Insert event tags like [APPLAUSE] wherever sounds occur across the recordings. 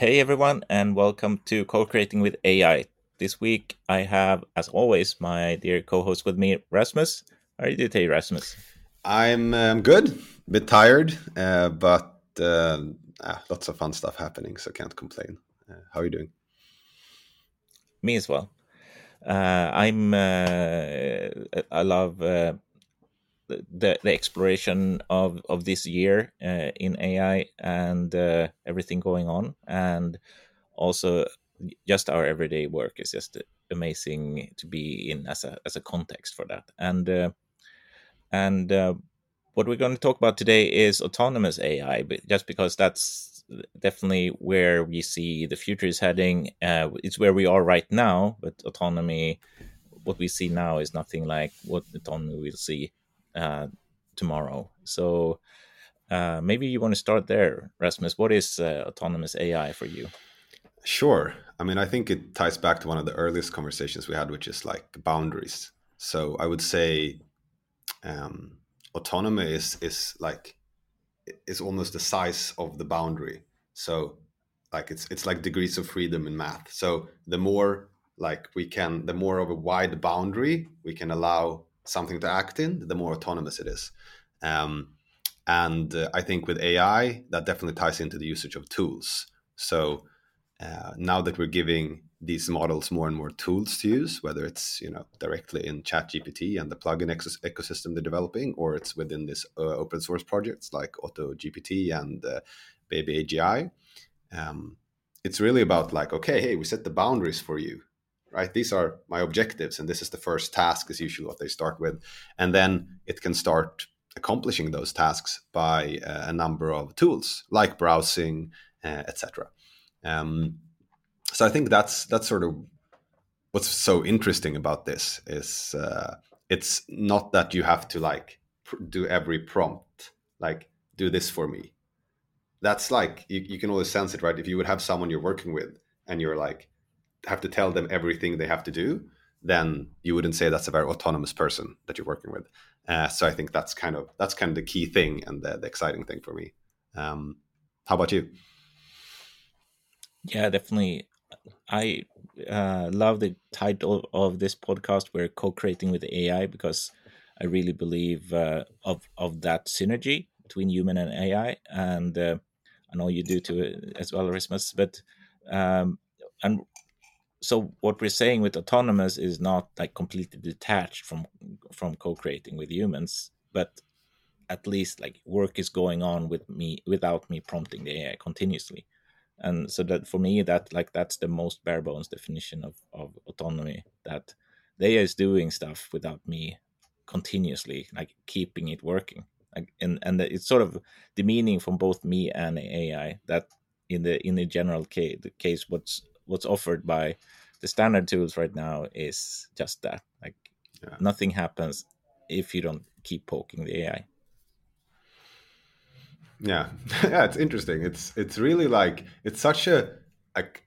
Hey everyone, and welcome to Co-Creating with AI. This week I have, as always, my dear co-host with me, Rasmus. How are you today, Rasmus? I'm um, good. A bit tired, uh, but uh, ah, lots of fun stuff happening, so can't complain. Uh, how are you doing? Me as well. Uh, I'm. Uh, I love uh, the the exploration of of this year uh, in AI and uh, everything going on, and also just our everyday work is just amazing to be in as a as a context for that. And uh, and uh, what we're going to talk about today is autonomous AI, but just because that's definitely where we see the future is heading. Uh, it's where we are right now, but autonomy what we see now is nothing like what autonomy we'll see uh, tomorrow. So uh, maybe you want to start there, Rasmus. What is uh, autonomous AI for you? Sure. I mean, I think it ties back to one of the earliest conversations we had, which is like boundaries. So I would say um, autonomy is is like is almost the size of the boundary. So like it's it's like degrees of freedom in math. So the more like we can, the more of a wide boundary we can allow something to act in, the more autonomous it is. Um, and uh, I think with AI, that definitely ties into the usage of tools. So uh, now that we're giving these models more and more tools to use, whether it's you know directly in ChatGPT and the plugin ecosystem they're developing, or it's within this uh, open source projects like AutoGPT and uh, Baby AGI, um, it's really about like, okay, hey, we set the boundaries for you right? These are my objectives, and this is the first task, is usually what they start with. And then it can start accomplishing those tasks by uh, a number of tools like browsing, uh, etc. Um, so I think that's that's sort of what's so interesting about this is uh, it's not that you have to like pr- do every prompt like do this for me. That's like you, you can always sense it, right? If you would have someone you're working with and you're like have to tell them everything they have to do, then you wouldn't say that's a very autonomous person that you're working with. Uh, so I think that's kind of that's kind of the key thing and the, the exciting thing for me. Um, how about you? Yeah, definitely. I uh, love the title of this podcast. We're co-creating with AI because I really believe uh, of of that synergy between human and AI, and uh, I know you do too as well, Rasmus. But um, and so what we're saying with autonomous is not like completely detached from from co-creating with humans but at least like work is going on with me without me prompting the ai continuously. And so that for me that like that's the most bare bones definition of of autonomy that the ai is doing stuff without me continuously like keeping it working. Like and and it's sort of demeaning from both me and ai that in the in the general case the case what's what's offered by the standard tools right now is just that. Like yeah. nothing happens if you don't keep poking the ai yeah. [LAUGHS] Yeah it's interesting. It's it's really like it's such a like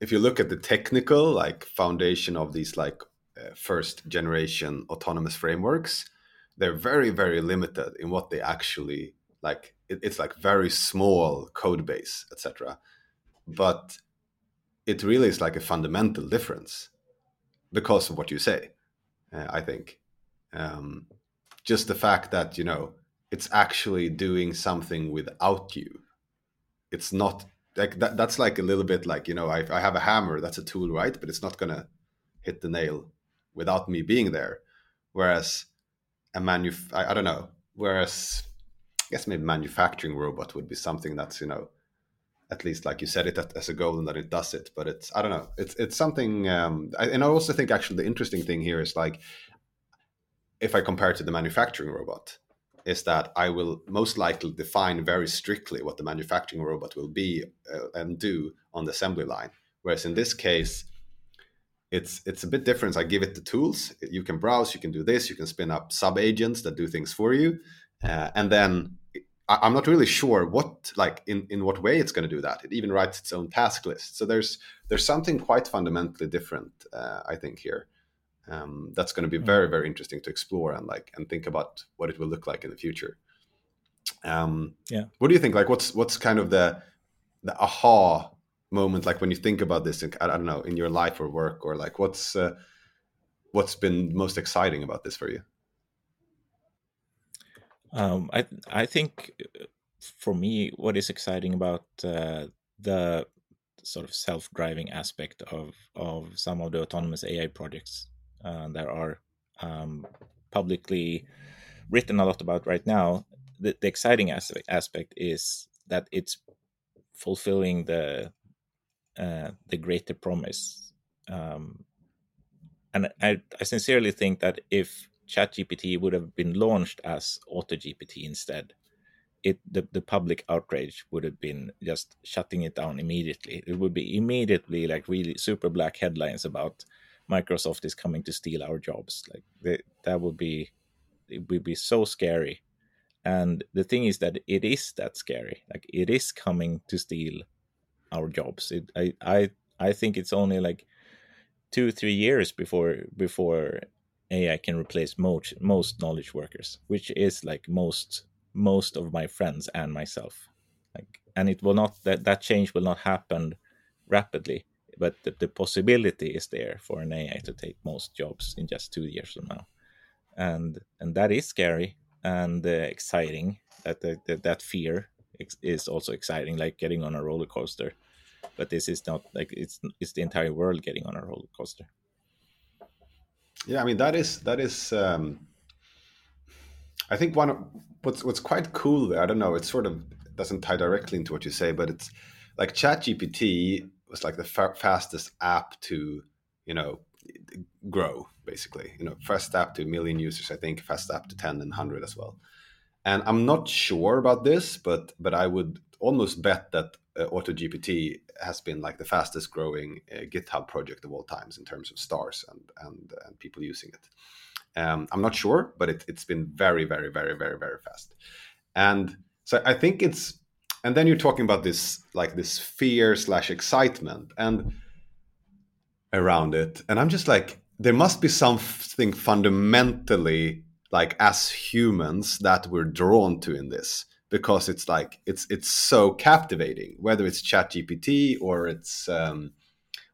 if you look at the technical like foundation of these like uh, first generation autonomous frameworks they're very very limited in what they actually like it, it's like very small code base etc but it really is like a fundamental difference because of what you say. Uh, I think um, just the fact that you know it's actually doing something without you. It's not like that. That's like a little bit like you know I, I have a hammer. That's a tool, right? But it's not gonna hit the nail without me being there. Whereas a manuf I, I don't know. Whereas I guess maybe manufacturing robot would be something that's you know at least like you said it as a goal and that it does it but it's i don't know it's it's something um, I, and i also think actually the interesting thing here is like if i compare it to the manufacturing robot is that i will most likely define very strictly what the manufacturing robot will be uh, and do on the assembly line. Whereas in this case it's it's a bit different. I give it the tools you can browse you can do this you can spin up sub agents that do things for you uh, and then I'm not really sure what like in, in what way it's going to do that. It even writes its own task list. So there's there's something quite fundamentally different, uh, I think here. Um, that's going to be hmm. very very interesting to explore and like and think about what it will look like in the future. Um, yeah. What do you think? Like, what's what's kind of the the aha moment like when you think about this i don't know in your life or work or like what's uh, what's been most exciting about this for you um, I I think uh, for me, what is exciting about uh, the sort of self-driving aspect of of some of the autonomous AI projects uh, that are um, publicly written a lot about right now. The, the exciting aspect, aspect is that it's fulfilling the uh, the greater promise. Um, and I, I sincerely think that if ChatGPT would have been launched as AutoGPT instead, it the, the public outrage would have been just shutting it down immediately. It would be immediately like really super black headlines about Microsoft is coming to steal our jobs. Like they, that would be it would be so scary. And the thing is that it is that scary. Like it is coming to steal our jobs. It, I I I think it's only like two three years before before AI can replace most most knowledge workers, which is like most most of my friends and myself. Like, and it will not that that change will not happen rapidly, but the, the possibility is there for an AI to take most jobs in just two years from now, and and that is scary and uh, exciting. That, that that fear is also exciting, like getting on a roller coaster. But this is not like it's it's the entire world getting on a roller coaster. Yeah, I mean that is that is. Um, I think one of what's what's quite cool there. I don't know. It sort of doesn't tie directly into what you say, but it's like ChatGPT was like the fa- fastest app to you know grow basically. You know, first app to a million users. I think fast app to ten and hundred as well. And I'm not sure about this, but but I would almost bet that uh, AutoGPT has been like the fastest growing uh, GitHub project of all times in terms of stars and and, and people using it. Um, I'm not sure, but it, it's been very, very, very, very, very fast. And so I think it's, and then you're talking about this like this fear slash excitement and around it, and I'm just like, there must be something fundamentally like as humans that we're drawn to in this because it's like it's it's so captivating whether it's chat gpt or it's um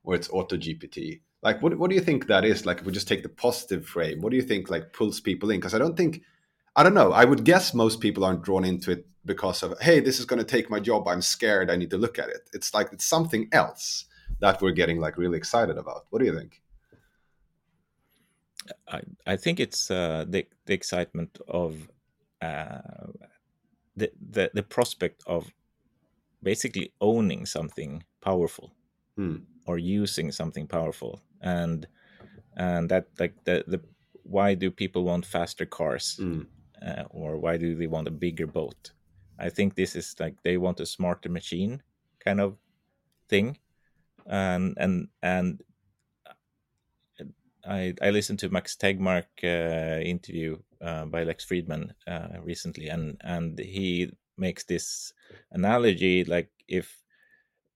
or it's auto gpt like what, what do you think that is? Like if we just take the positive frame what do you think like pulls people in? Because i don't think i don't know. I would guess most people aren't drawn into it because of hey this is going to take my job. I'm scared. I need to look at it. It's like it's something else that we're getting like really excited about. What do you think? I, I think it's uh, the, the excitement of uh, the, the the prospect of basically owning something powerful hmm. or using something powerful and and that like the the why do people want faster cars mm. uh, or why do they want a bigger boat i think this is like they want a smarter machine kind of thing and and and I, I listened to Max Tegmark uh, interview uh, by Lex Fridman uh, recently, and and he makes this analogy like if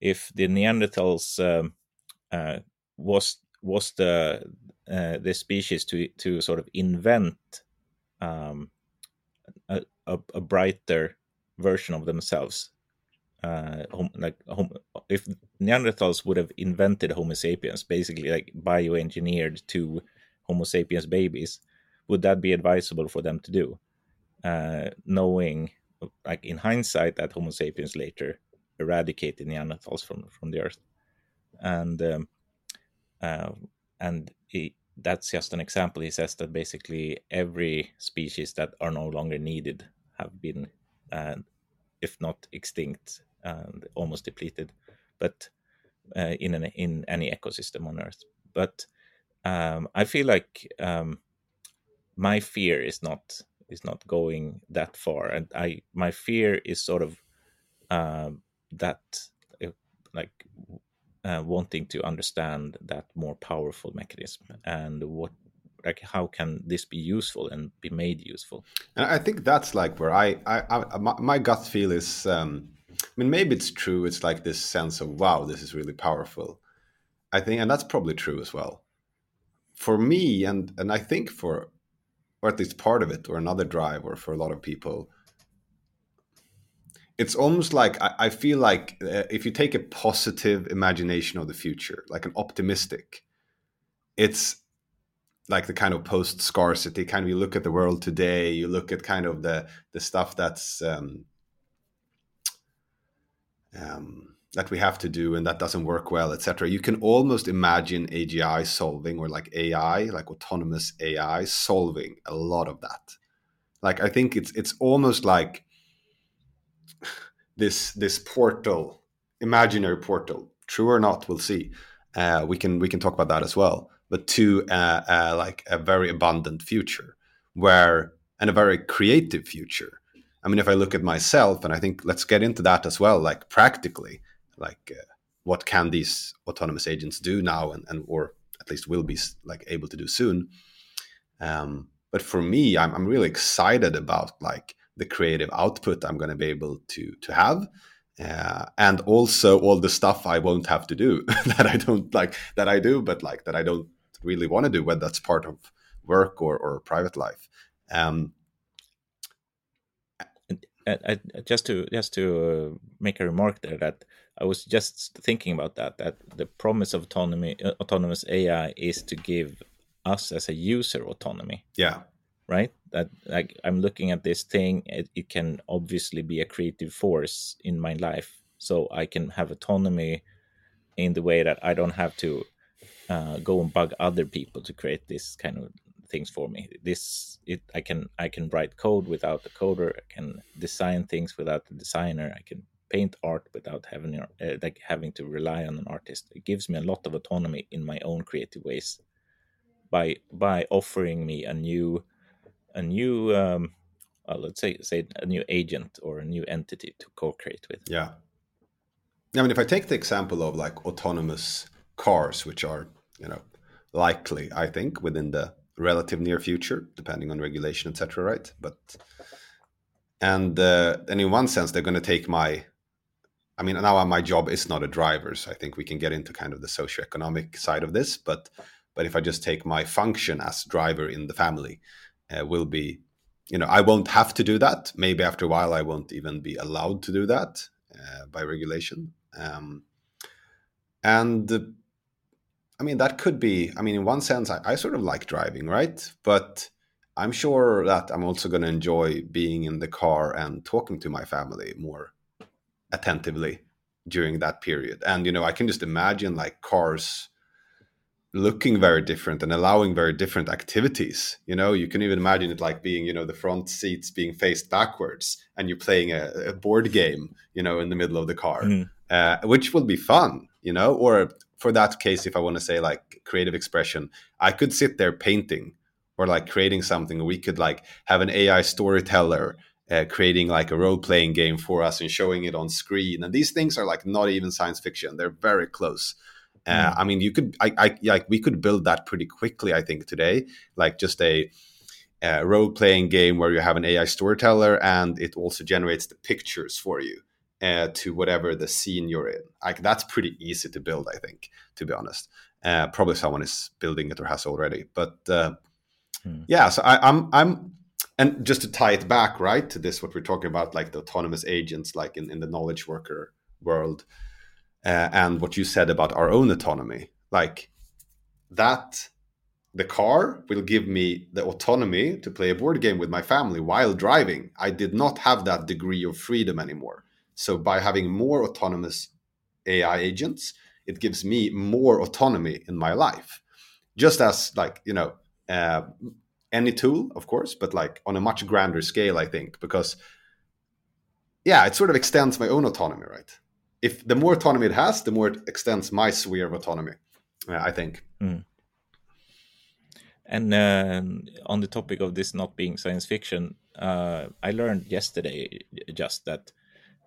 if the Neanderthals um, uh, was was the uh, the species to to sort of invent um, a, a, a, brighter version of themselves. Uh, like if Neanderthals would have invented Homo sapiens, basically like bioengineered two Homo sapiens babies, would that be advisable for them to do? Uh, knowing, like in hindsight, that Homo sapiens later eradicated Neanderthals from from the earth, and um, uh, and he, that's just an example. He says that basically every species that are no longer needed have been, uh, if not extinct, and almost depleted, but uh, in an, in any ecosystem on Earth. But um, I feel like um, my fear is not is not going that far, and I my fear is sort of um, that like uh, wanting to understand that more powerful mechanism and what like how can this be useful and be made useful and i think that's like where i i, I my, my, gut feel is um i mean maybe it's true it's like this sense of wow this is really powerful. I think and that's probably true as well. For me and and i think for or at least part of it or another drive or for a lot of people it's almost like I, I feel like uh, if you take a positive imagination of the future, like an optimistic, it's like the kind of post scarcity kind of you look at the world today you look at kind of the the stuff that's um, um, that we have to do and that doesn't work well etc you can almost imagine agi solving or like ai like autonomous ai solving a lot of that. Like i think it's it's almost like [SIGHS] this this portal imaginary portal true or not we'll see. Uh, we can we can talk about that as well but to uh, uh, like a very abundant future where and a very creative future i mean if i look at myself and i think let's get into that as well like practically like uh, what can these autonomous agents do now and, and or at least will be like able to do soon um, but for me I'm, I'm really excited about like the creative output i'm going to be able to to have uh, and also all the stuff I won't have to do [LAUGHS] that I don't like that I do, but like that I don't really want to do, whether that's part of work or, or private life. Um, I, I, just to just to uh, make a remark there that I was just thinking about that that the promise of autonomy uh, autonomous AI is to give us as a user autonomy. Yeah. Right. That like I'm looking at this thing. It, it can obviously be a creative force in my life, so I can have autonomy in the way that I don't have to uh, go and bug other people to create this kind of things for me. This it I can I can write code without a coder. I can design things without a designer. I can paint art without having uh, like having to rely on an artist. It gives me a lot of autonomy in my own creative ways by by offering me a new a new um, well, let's say say a new agent or a new entity to co-create with. Yeah. I mean, if I take the example of like autonomous cars, which are you know likely, I think, within the relative near future, depending on regulation, etc. Right, but and uh, and in one sense, they're going to take my. I mean, now my job is not a driver, so I think we can get into kind of the socioeconomic side of this. But but if I just take my function as driver in the family, uh, will be, you know, I won't have to do that. Maybe after a while, I won't even be allowed to do that uh, by regulation. Um, and I mean, that could be, I mean, in one sense, I, I sort of like driving, right? But I'm sure that I'm also going to enjoy being in the car and talking to my family more attentively during that period. And, you know, I can just imagine like cars looking very different and allowing very different activities. You know, you can even imagine it like being, you know, the front seats being faced backwards and you're playing a, a board game, you know, in the middle of the car, mm. uh, which will be fun, you know, or for that case, if I want to say like creative expression, I could sit there painting or like creating something. We could like have an AI storyteller uh, creating like a role playing game for us and showing it on screen. And these things are like not even science fiction; they're very close. Uh, mm. I mean, you could, I, I, like, we could build that pretty quickly. I think today, like just a, a role playing game where you have an AI storyteller and it also generates the pictures for you uh, to whatever the scene you're in. Like that's pretty easy to build, I think, to be honest. Uh, probably someone is building it or has already, but uh, hmm. yeah. So I, I'm I'm and just to tie it back right to this, what we're talking about, like the autonomous agents, like in, in the knowledge worker world, uh, and what you said about our own autonomy, like that. The car will give me the autonomy to play a board game with my family while driving. I did not have that degree of freedom anymore so by having more autonomous AI agents, it gives me more autonomy in my life. Just as like, you know, uh, any tool, of course, but like on a much grander scale, I think, because yeah, it sort of extends my own autonomy, right? If the more autonomy it has, the more it extends my sphere of autonomy, uh, I think. Mm. And uh, on the topic of this not being science fiction, uh, I learned yesterday just that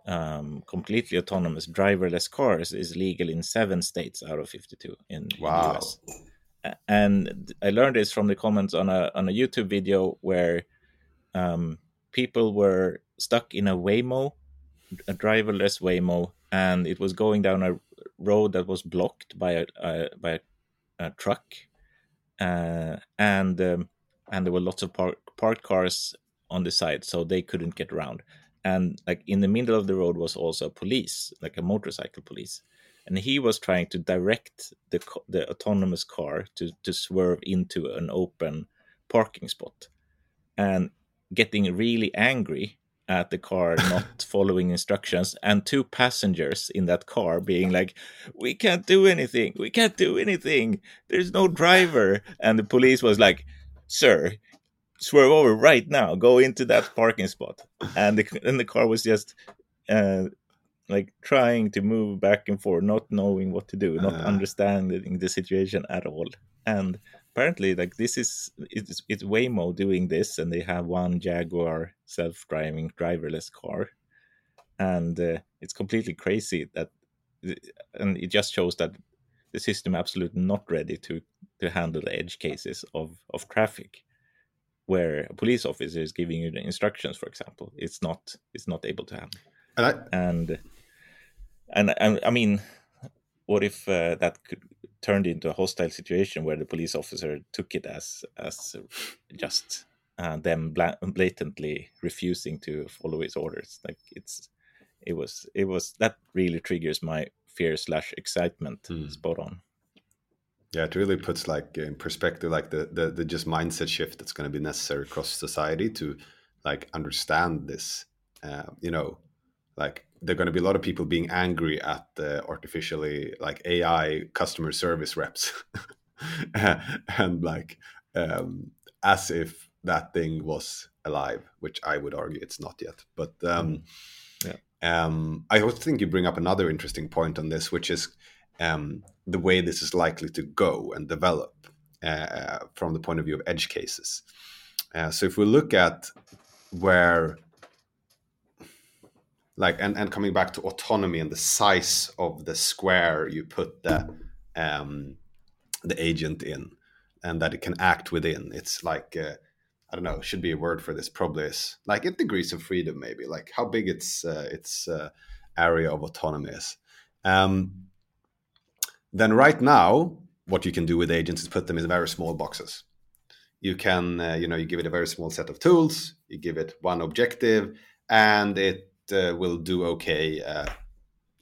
um, completely autonomous driverless cars is legal in seven states out of 52 in, wow. in US. And I learned this from the comments on a on a YouTube video where um, people were stuck in a Waymo, a driverless Waymo, and it was going down a road that was blocked by a, a by a, a truck, uh, and um, and there were lots of park, parked cars on the side, so they couldn't get around and like in the middle of the road was also a police, like a motorcycle police, and he was trying to direct the the autonomous car to to swerve into an open parking spot, and getting really angry at the car [LAUGHS] not following instructions and two passengers in that car being like we can't do anything. We can't do anything. There's no driver. And the police was like sir swerve over right now go into that parking spot. And the, and the car was just uh, like trying to move back and forth not knowing what to do not uh. understanding the situation at all. And apparently like this is it's, it's waymo doing this and they have one jaguar self-driving driverless car. And uh, it's completely crazy that and it just shows that the system absolutely not ready to to handle the edge cases of of traffic where a police officer is giving you the instructions for example it's not it's not able to happen. and I, and, and, and i mean what if uh, that could turned into a hostile situation where the police officer took it as as just uh, them blatantly refusing to follow his orders like it's it was it was that really triggers my fear slash excitement mm. spot on yeah it really puts like in perspective like the, the the just mindset shift that's going to be necessary across society to like understand this uh, you know like there are going to be a lot of people being angry at the artificially like AI customer service reps, [LAUGHS] and like um, as if that thing was alive, which I would argue it's not yet. But um, yeah. um, I also think you bring up another interesting point on this, which is um, the way this is likely to go and develop uh, from the point of view of edge cases. Uh, so if we look at where like and, and coming back to autonomy and the size of the square you put the um, the agent in and that it can act within it's like uh, i don't know should be a word for this probably is like in degrees of freedom maybe like how big its uh, its uh, area of autonomy is um, then right now what you can do with agents is put them in very small boxes. You can uh, you know you give it a very small set of tools you give it one objective and it uh, will do okay a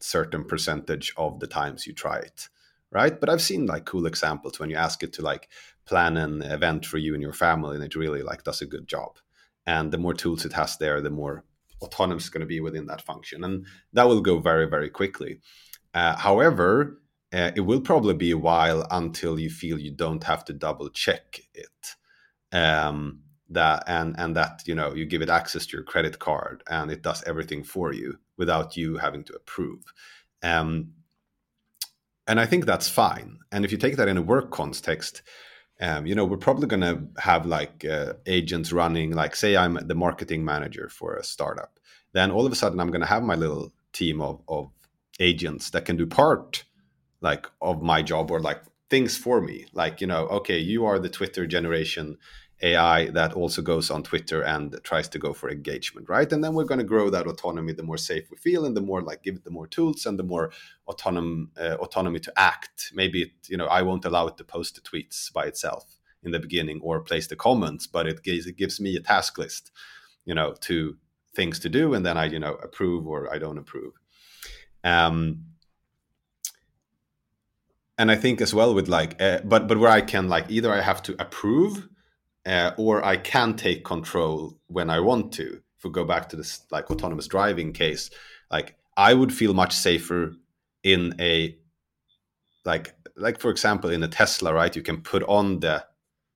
certain percentage of the times you try it right? But i've seen like cool examples when you ask it to like plan an event for you and your family and it really like does a good job. And the more tools it has there the more autonomous it's going to be within that function. And that will go very very quickly. Uh, however uh, it will probably be a while until you feel you don't have to double check it um, that and and that you know you give it access to your credit card and it does everything for you without you having to approve. Um, and i think that's fine. And if you take that in a work context um, you know we're probably going to have like uh, agents running like say i'm the marketing manager for a startup then all of a sudden i'm going to have my little team of, of agents that can do part like of my job or like things for me like you know okay you are the twitter generation AI that also goes on Twitter and tries to go for engagement, right? And then we're going to grow that autonomy the more safe we feel, and the more like give it the more tools and the more autonom- uh, autonomy to act. Maybe it, you know I won't allow it to post the tweets by itself in the beginning or place the comments, but it gives it gives me a task list, you know, to things to do, and then I you know approve or I don't approve. Um, and I think as well with like, uh, but but where I can like either I have to approve uh, or I can take control when I want to. If we go back to this like autonomous driving case, like I would feel much safer in a like like for example in a Tesla, right? You can put on the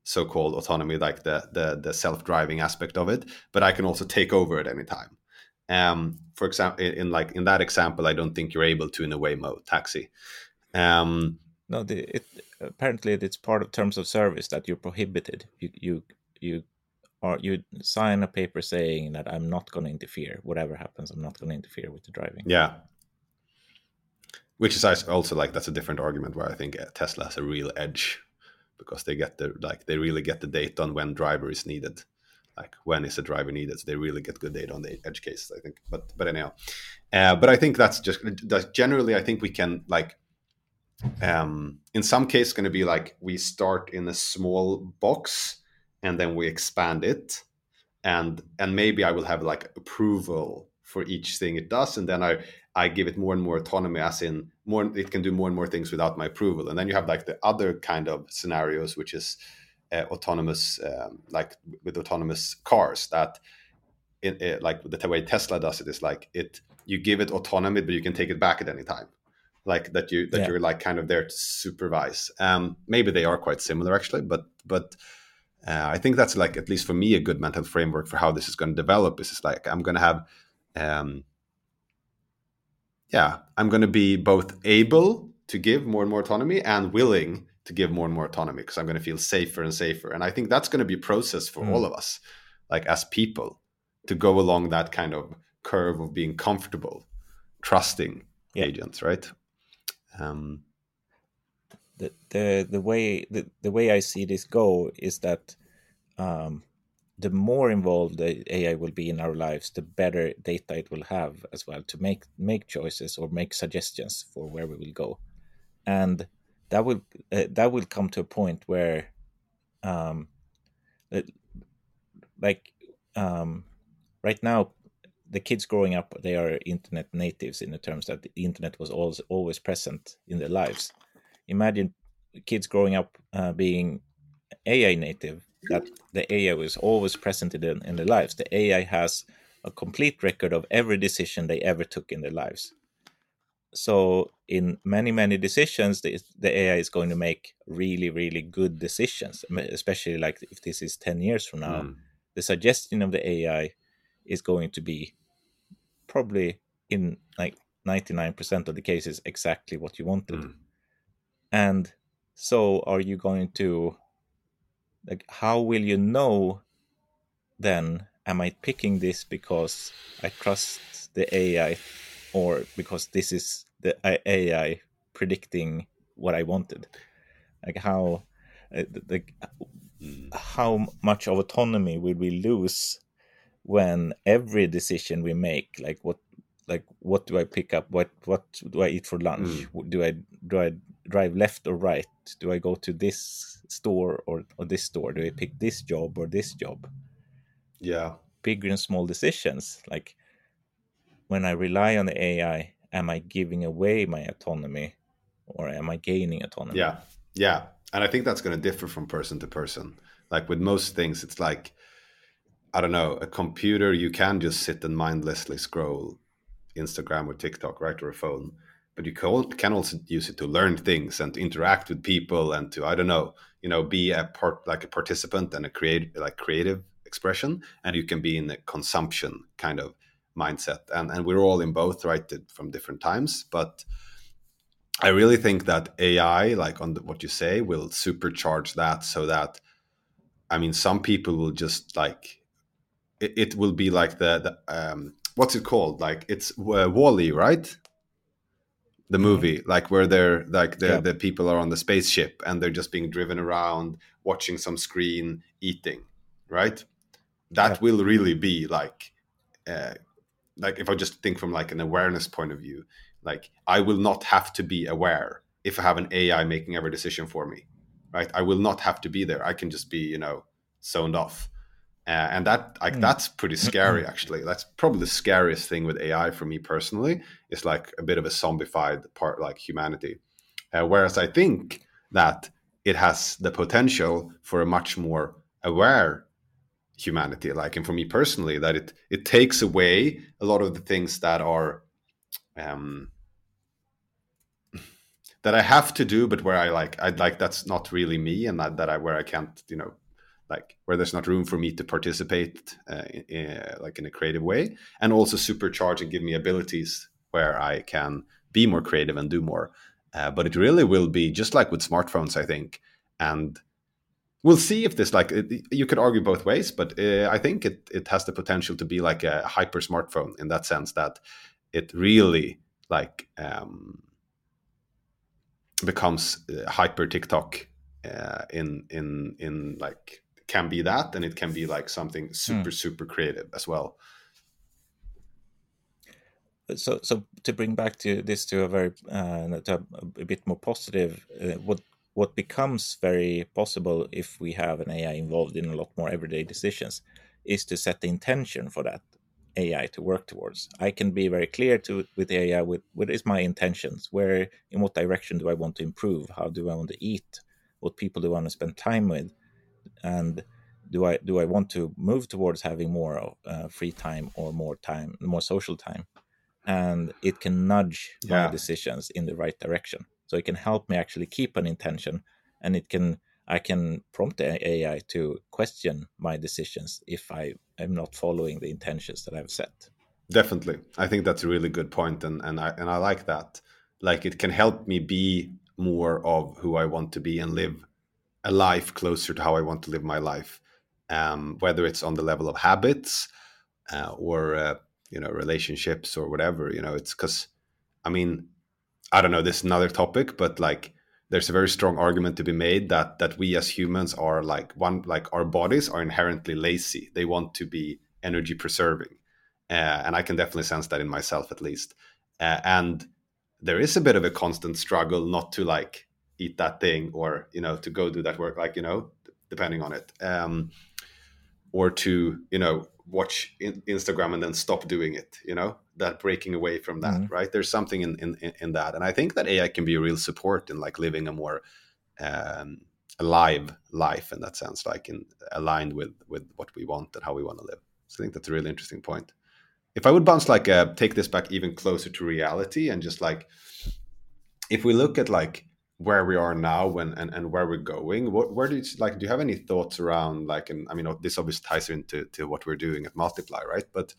so-called autonomy, like the the, the self-driving aspect of it, but I can also take over at any time. Um, for example, in, in, like in that example, I don't think you're able to in a Waymo taxi. Um, no, the, it, apparently it's part of terms of service that you're prohibited. You you you or you sign a paper saying that I'm not going to interfere. Whatever happens, I'm not going to interfere with the driving. Yeah. Which is also like that's a different argument where I think uh, Tesla has a real edge because they get the like they really get the data on when driver is needed like when is a driver needed so they really get good data on the edge cases i think but but anyhow uh, but i think that's just that generally i think we can like um, in some case going to be like we start in a small box and then we expand it and and maybe i will have like approval for each thing it does, and then I I give it more and more autonomy, as in more it can do more and more things without my approval. And then you have like the other kind of scenarios, which is uh, autonomous, um, like with autonomous cars that. It, it, like the way Tesla does it is like it you give it autonomy but you can take it back at any time like that you that yeah. you're like kind of there to supervise um maybe they are quite similar actually but but uh, i think that's like at least for me a good mental framework for how this is going to develop is just like i'm going to have um yeah i'm going to be both able to give more and more autonomy and willing to give more and more autonomy because i'm going to feel safer and safer and i think that's going to be a process for mm. all of us like as people to go along that kind of curve of being comfortable trusting yeah. agents right um, the the the way the, the way I see this go is that um, the more involved the AI will be in our lives, the better data it will have as well to make make choices or make suggestions for where we will go, and that will uh, that will come to a point where, um, like um, right now the kids growing up they are internet natives in the terms that the internet was always always present in their lives. Imagine kids growing up uh, being ai native that the ai was always present in, the, in their lives. The ai has a complete record of every decision they ever took in their lives. So in many many decisions the, the ai is going to make really really good decisions especially like if this is 10 years from now. Mm. the suggestion of the ai is going to be probably in like 99% of the cases exactly what you wanted. Mm. And so are you going to like how will you know then am I picking this because I trust the AI or because this is the AI predicting what I wanted? Like how like mm. how much of autonomy will we lose when every decision we make like what like what do i pick up? What what do i eat for lunch? Mm. do i do i drive left or right? Do i go to this store or, or this store? Do i pick this job or this job? Yeah. Big and small decisions. Like when i rely on the ai am i giving away my autonomy or am i gaining autonomy? Yeah. Yeah. And i think that's going to differ from person to person. Like with most things it's like I don't know, a computer, you can just sit and mindlessly scroll Instagram or TikTok, right, or a phone. But you can also use it to learn things and to interact with people and to I don't know, you know, be a part like a participant and a create like creative expression. And you can be in a consumption kind of mindset. And and we're all in both, right, from different times. But I really think that AI, like on the, what you say, will supercharge that so that I mean, some people will just like it, it will be like the, the um, what's it called? Like it's uh, WALL-E, right? The movie, mm-hmm. like where they're like the, yeah. the people are on the spaceship and they're just being driven around, watching some screen, eating, right? That yeah. will really be like, uh, like if I just think from like an awareness point of view, like I will not have to be aware if I have an AI making every decision for me, right? I will not have to be there. I can just be, you know, zoned off uh, and that like mm. that's pretty scary actually. That's probably the scariest thing with ai for me personally. Is like a bit of a zombified part like humanity. Uh, whereas i think that it has the potential for a much more aware humanity like and for me personally that it it takes away a lot of the things that are um that i have to do but where i like i like that's not really me and that, that i where i can't you know like where there's not room for me to participate uh, in, in, like in a creative way and also supercharge and give me abilities where i can be more creative and do more. Uh, but it really will be just like with smartphones i think. And we'll see if this like it, you could argue both ways but uh, i think it, it has the potential to be like a hyper smartphone in that sense that it really like um, becomes uh, hyper tiktok uh, in in in like can be that and it can be like something super mm. super creative as well. So so to bring back to this to a very uh, to a, bit more positive uh, what what becomes very possible if we have an ai involved in a lot more everyday decisions is to set the intention for that AI to work towards. I can be very clear to with the AI with what is my intentions, where in what direction do I want to improve, how do I want to eat, what people do I want to spend time with, and do I do I want to move towards having more uh, free time or more time, more social time, and it can nudge yeah. my decisions in the right direction. So it can help me actually keep an intention, and it can I can prompt the AI to question my decisions if I am not following the intentions that I've set. Definitely, I think that's a really good point, and and I and I like that. Like it can help me be more of who I want to be and live a life closer to how I want to live my life, um, whether it's on the level of habits uh, or uh, you know relationships or whatever. You know, it's because I mean I don't know. This is another topic, but like there's a very strong argument to be made that that we as humans are like one like our bodies are inherently lazy they want to be energy preserving uh, and i can definitely sense that in myself at least uh, and there is a bit of a constant struggle not to like eat that thing or you know to go do that work like you know depending on it um or to you know watch instagram and then stop doing it you know that breaking away from that mm-hmm. right? There's something in, in in that. And i think that ai can be a real support in like living a more um, alive life in that sense like in aligned with with what we want and how we want to live. So i think that's a really interesting point. If i would bounce like uh, take this back even closer to reality and just like if we look at like where we are now and, and, and where we're going what where do you like do you have any thoughts around like and i mean this obviously ties into to what we're doing at multiply right? But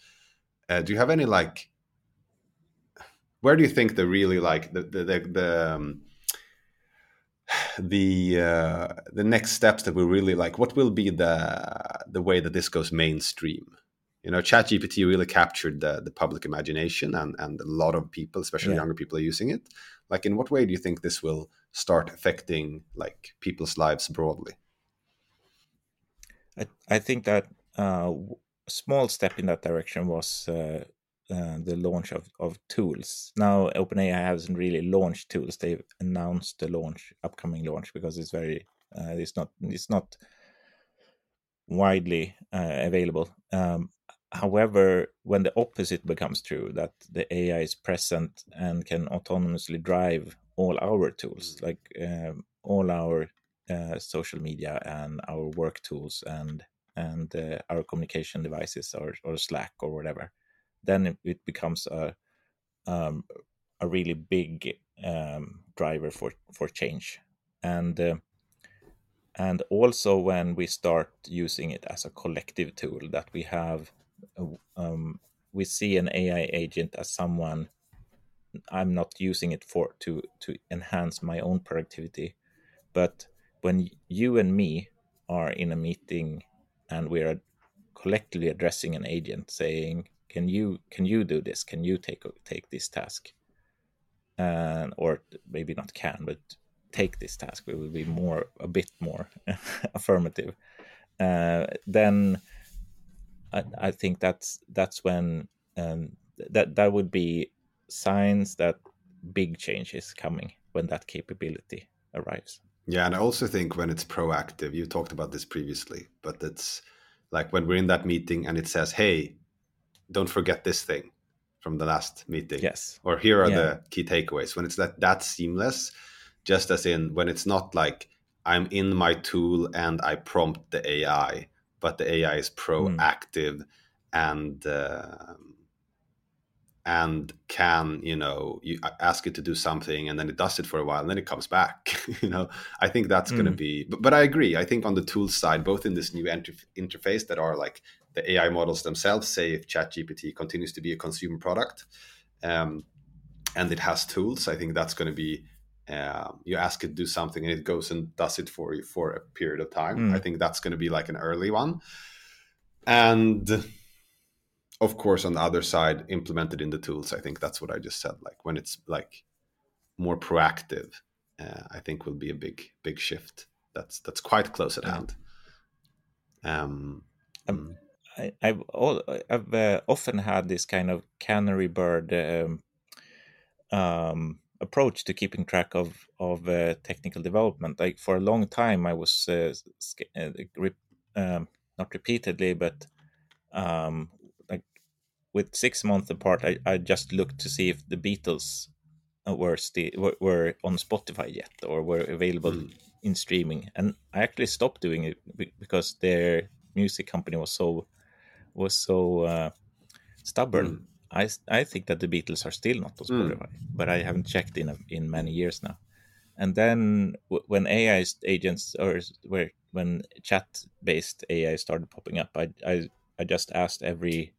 uh, do you have any like where do you think the really like the the the, the um, the uh, the next steps that we really like what will be the the way that this goes mainstream? You know ChatGPT really captured the the public imagination and and a lot of people especially yeah. younger people are using it. Like in what way do you think this will start affecting like people's lives broadly i, I think that uh, a small step in that direction was uh, uh, the launch of, of tools. Now, OpenAI hasn't really launched tools; they've announced the launch, upcoming launch, because it's very, uh, it's not, it's not widely uh, available. Um, however, when the opposite becomes true, that the AI is present and can autonomously drive all our tools, like um, all our uh, social media and our work tools and and uh, our communication devices or, or Slack or whatever, then it, becomes a um, a really big um, driver for for change, and uh, and also when we start using it as a collective tool that we have, uh, um, we see an AI agent as someone. I'm not using it for to to enhance my own productivity, but when you and me are in a meeting and we are collectively addressing an agent saying can you can you do this? Can you take take this task? And or maybe not can but take this task. We will be more a bit more [LAUGHS] affirmative. Uh, then I, I, think that's that's when um, that that would be signs that big change is coming when that capability arrives yeah, and I also think when it's proactive, you talked about this previously, but it's like when we're in that meeting and it says, "Hey, don't forget this thing from the last meeting." Yes. Or here are yeah. the key takeaways. When it's that that seamless, just as in when it's not like I'm in my tool and I prompt the AI, but the AI is hmm. proactive mm. and uh, and can you know you ask it to do something and then it does it for a while and then it comes back [LAUGHS] you know i think that's mm. going to be but, but, i agree i think on the tools side both in this new inter- interface that are like the ai models themselves say if chat gpt continues to be a consumer product um, and it has tools i think that's going to be uh, you ask it to do something and it goes and does it for you for a period of time mm. i think that's going to be like an early one and of course on the other side implemented in the tools i think that's what i just said like when it's like more proactive uh, i think will be a big big shift that's that's quite close at hand um, um mm. I, have all, I've uh, often had this kind of canary bird um, um, approach to keeping track of of uh, technical development. Like for a long time, I was uh, uh re- um, not repeatedly, but um, with six months apart, I, I just looked to see if the Beatles were still were, were on Spotify yet or were available mm. in streaming, and I actually stopped doing it because their music company was so was so uh, stubborn. Mm. I I think that the Beatles are still not on hmm. Spotify, mm. but I haven't checked in a, in many years now. And then w- when AI agents or where when chat based AI started popping up, I I I just asked every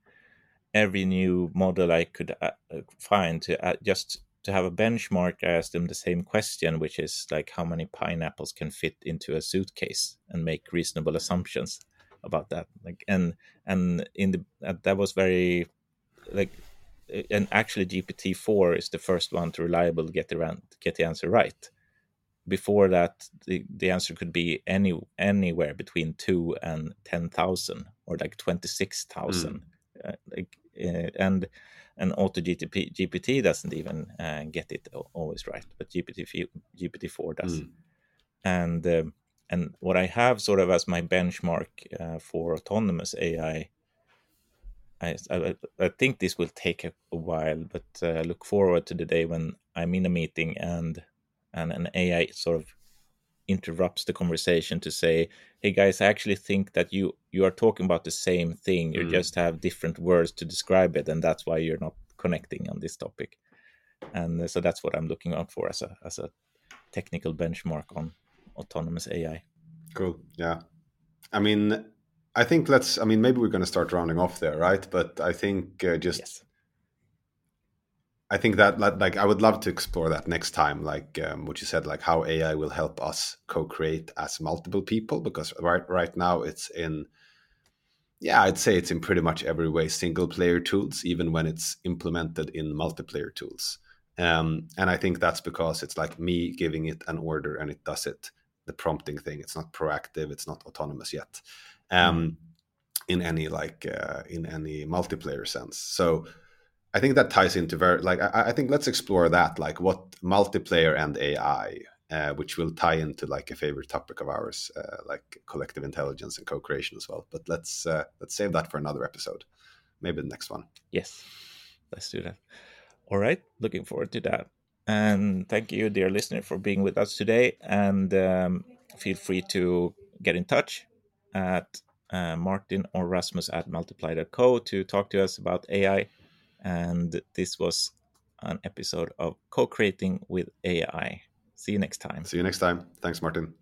every new model I could uh, find to uh, just to have a benchmark. I asked them the same question, which is like how many pineapples can fit into a suitcase, and make reasonable assumptions about that. Like and and in the uh, that was very like and actually GPT four is the first one to reliable get the get the answer right. Before that, the, the answer could be any anywhere between two and ten thousand, or like twenty six thousand. Mm. Uh, like uh, and and auto GTP, GPT doesn't even uh, get it always right, but GPT GPT four does. Mm. And um, and what I have sort of as my benchmark uh, for autonomous AI, I, I, I think this will take a, a while, but uh, look forward to the day when I'm in a meeting and and an AI sort of interrupts the conversation to say, "Hey guys, I actually think that you you are talking about the same thing. You mm. just have different words to describe it, and that's why you're not connecting on this topic." And uh, so that's what I'm looking out for as a as a technical benchmark on autonomous AI. Cool. Yeah. I mean, I think let's. I mean, maybe we're going to start rounding off there, right? But I think uh, just yes. I think that like I would love to explore that next time, like um, what you said, like how AI will help us co-create as multiple people. Because right right now it's in, yeah, I'd say it's in pretty much every way single player tools, even when it's implemented in multiplayer tools. Um, and I think that's because it's like me giving it an order and it does it. The prompting thing. It's not proactive. It's not autonomous yet, um, mm. in any like uh, in any multiplayer sense. So I think that ties into very like I, I, think let's explore that like what multiplayer and AI, uh, which will tie into like a favorite topic of ours, uh, like collective intelligence and co-creation as well. But let's uh, let's save that for another episode, maybe the next one. Yes, let's do that. All right, looking forward to that. And thank you, dear listener, for being with us today. And um, feel free to get in touch at uh, Martin or Rasmus at multiply.co to talk to us about AI and this was an episode of Co Creating with AI. See you next time. See you next time. Thanks, Martin.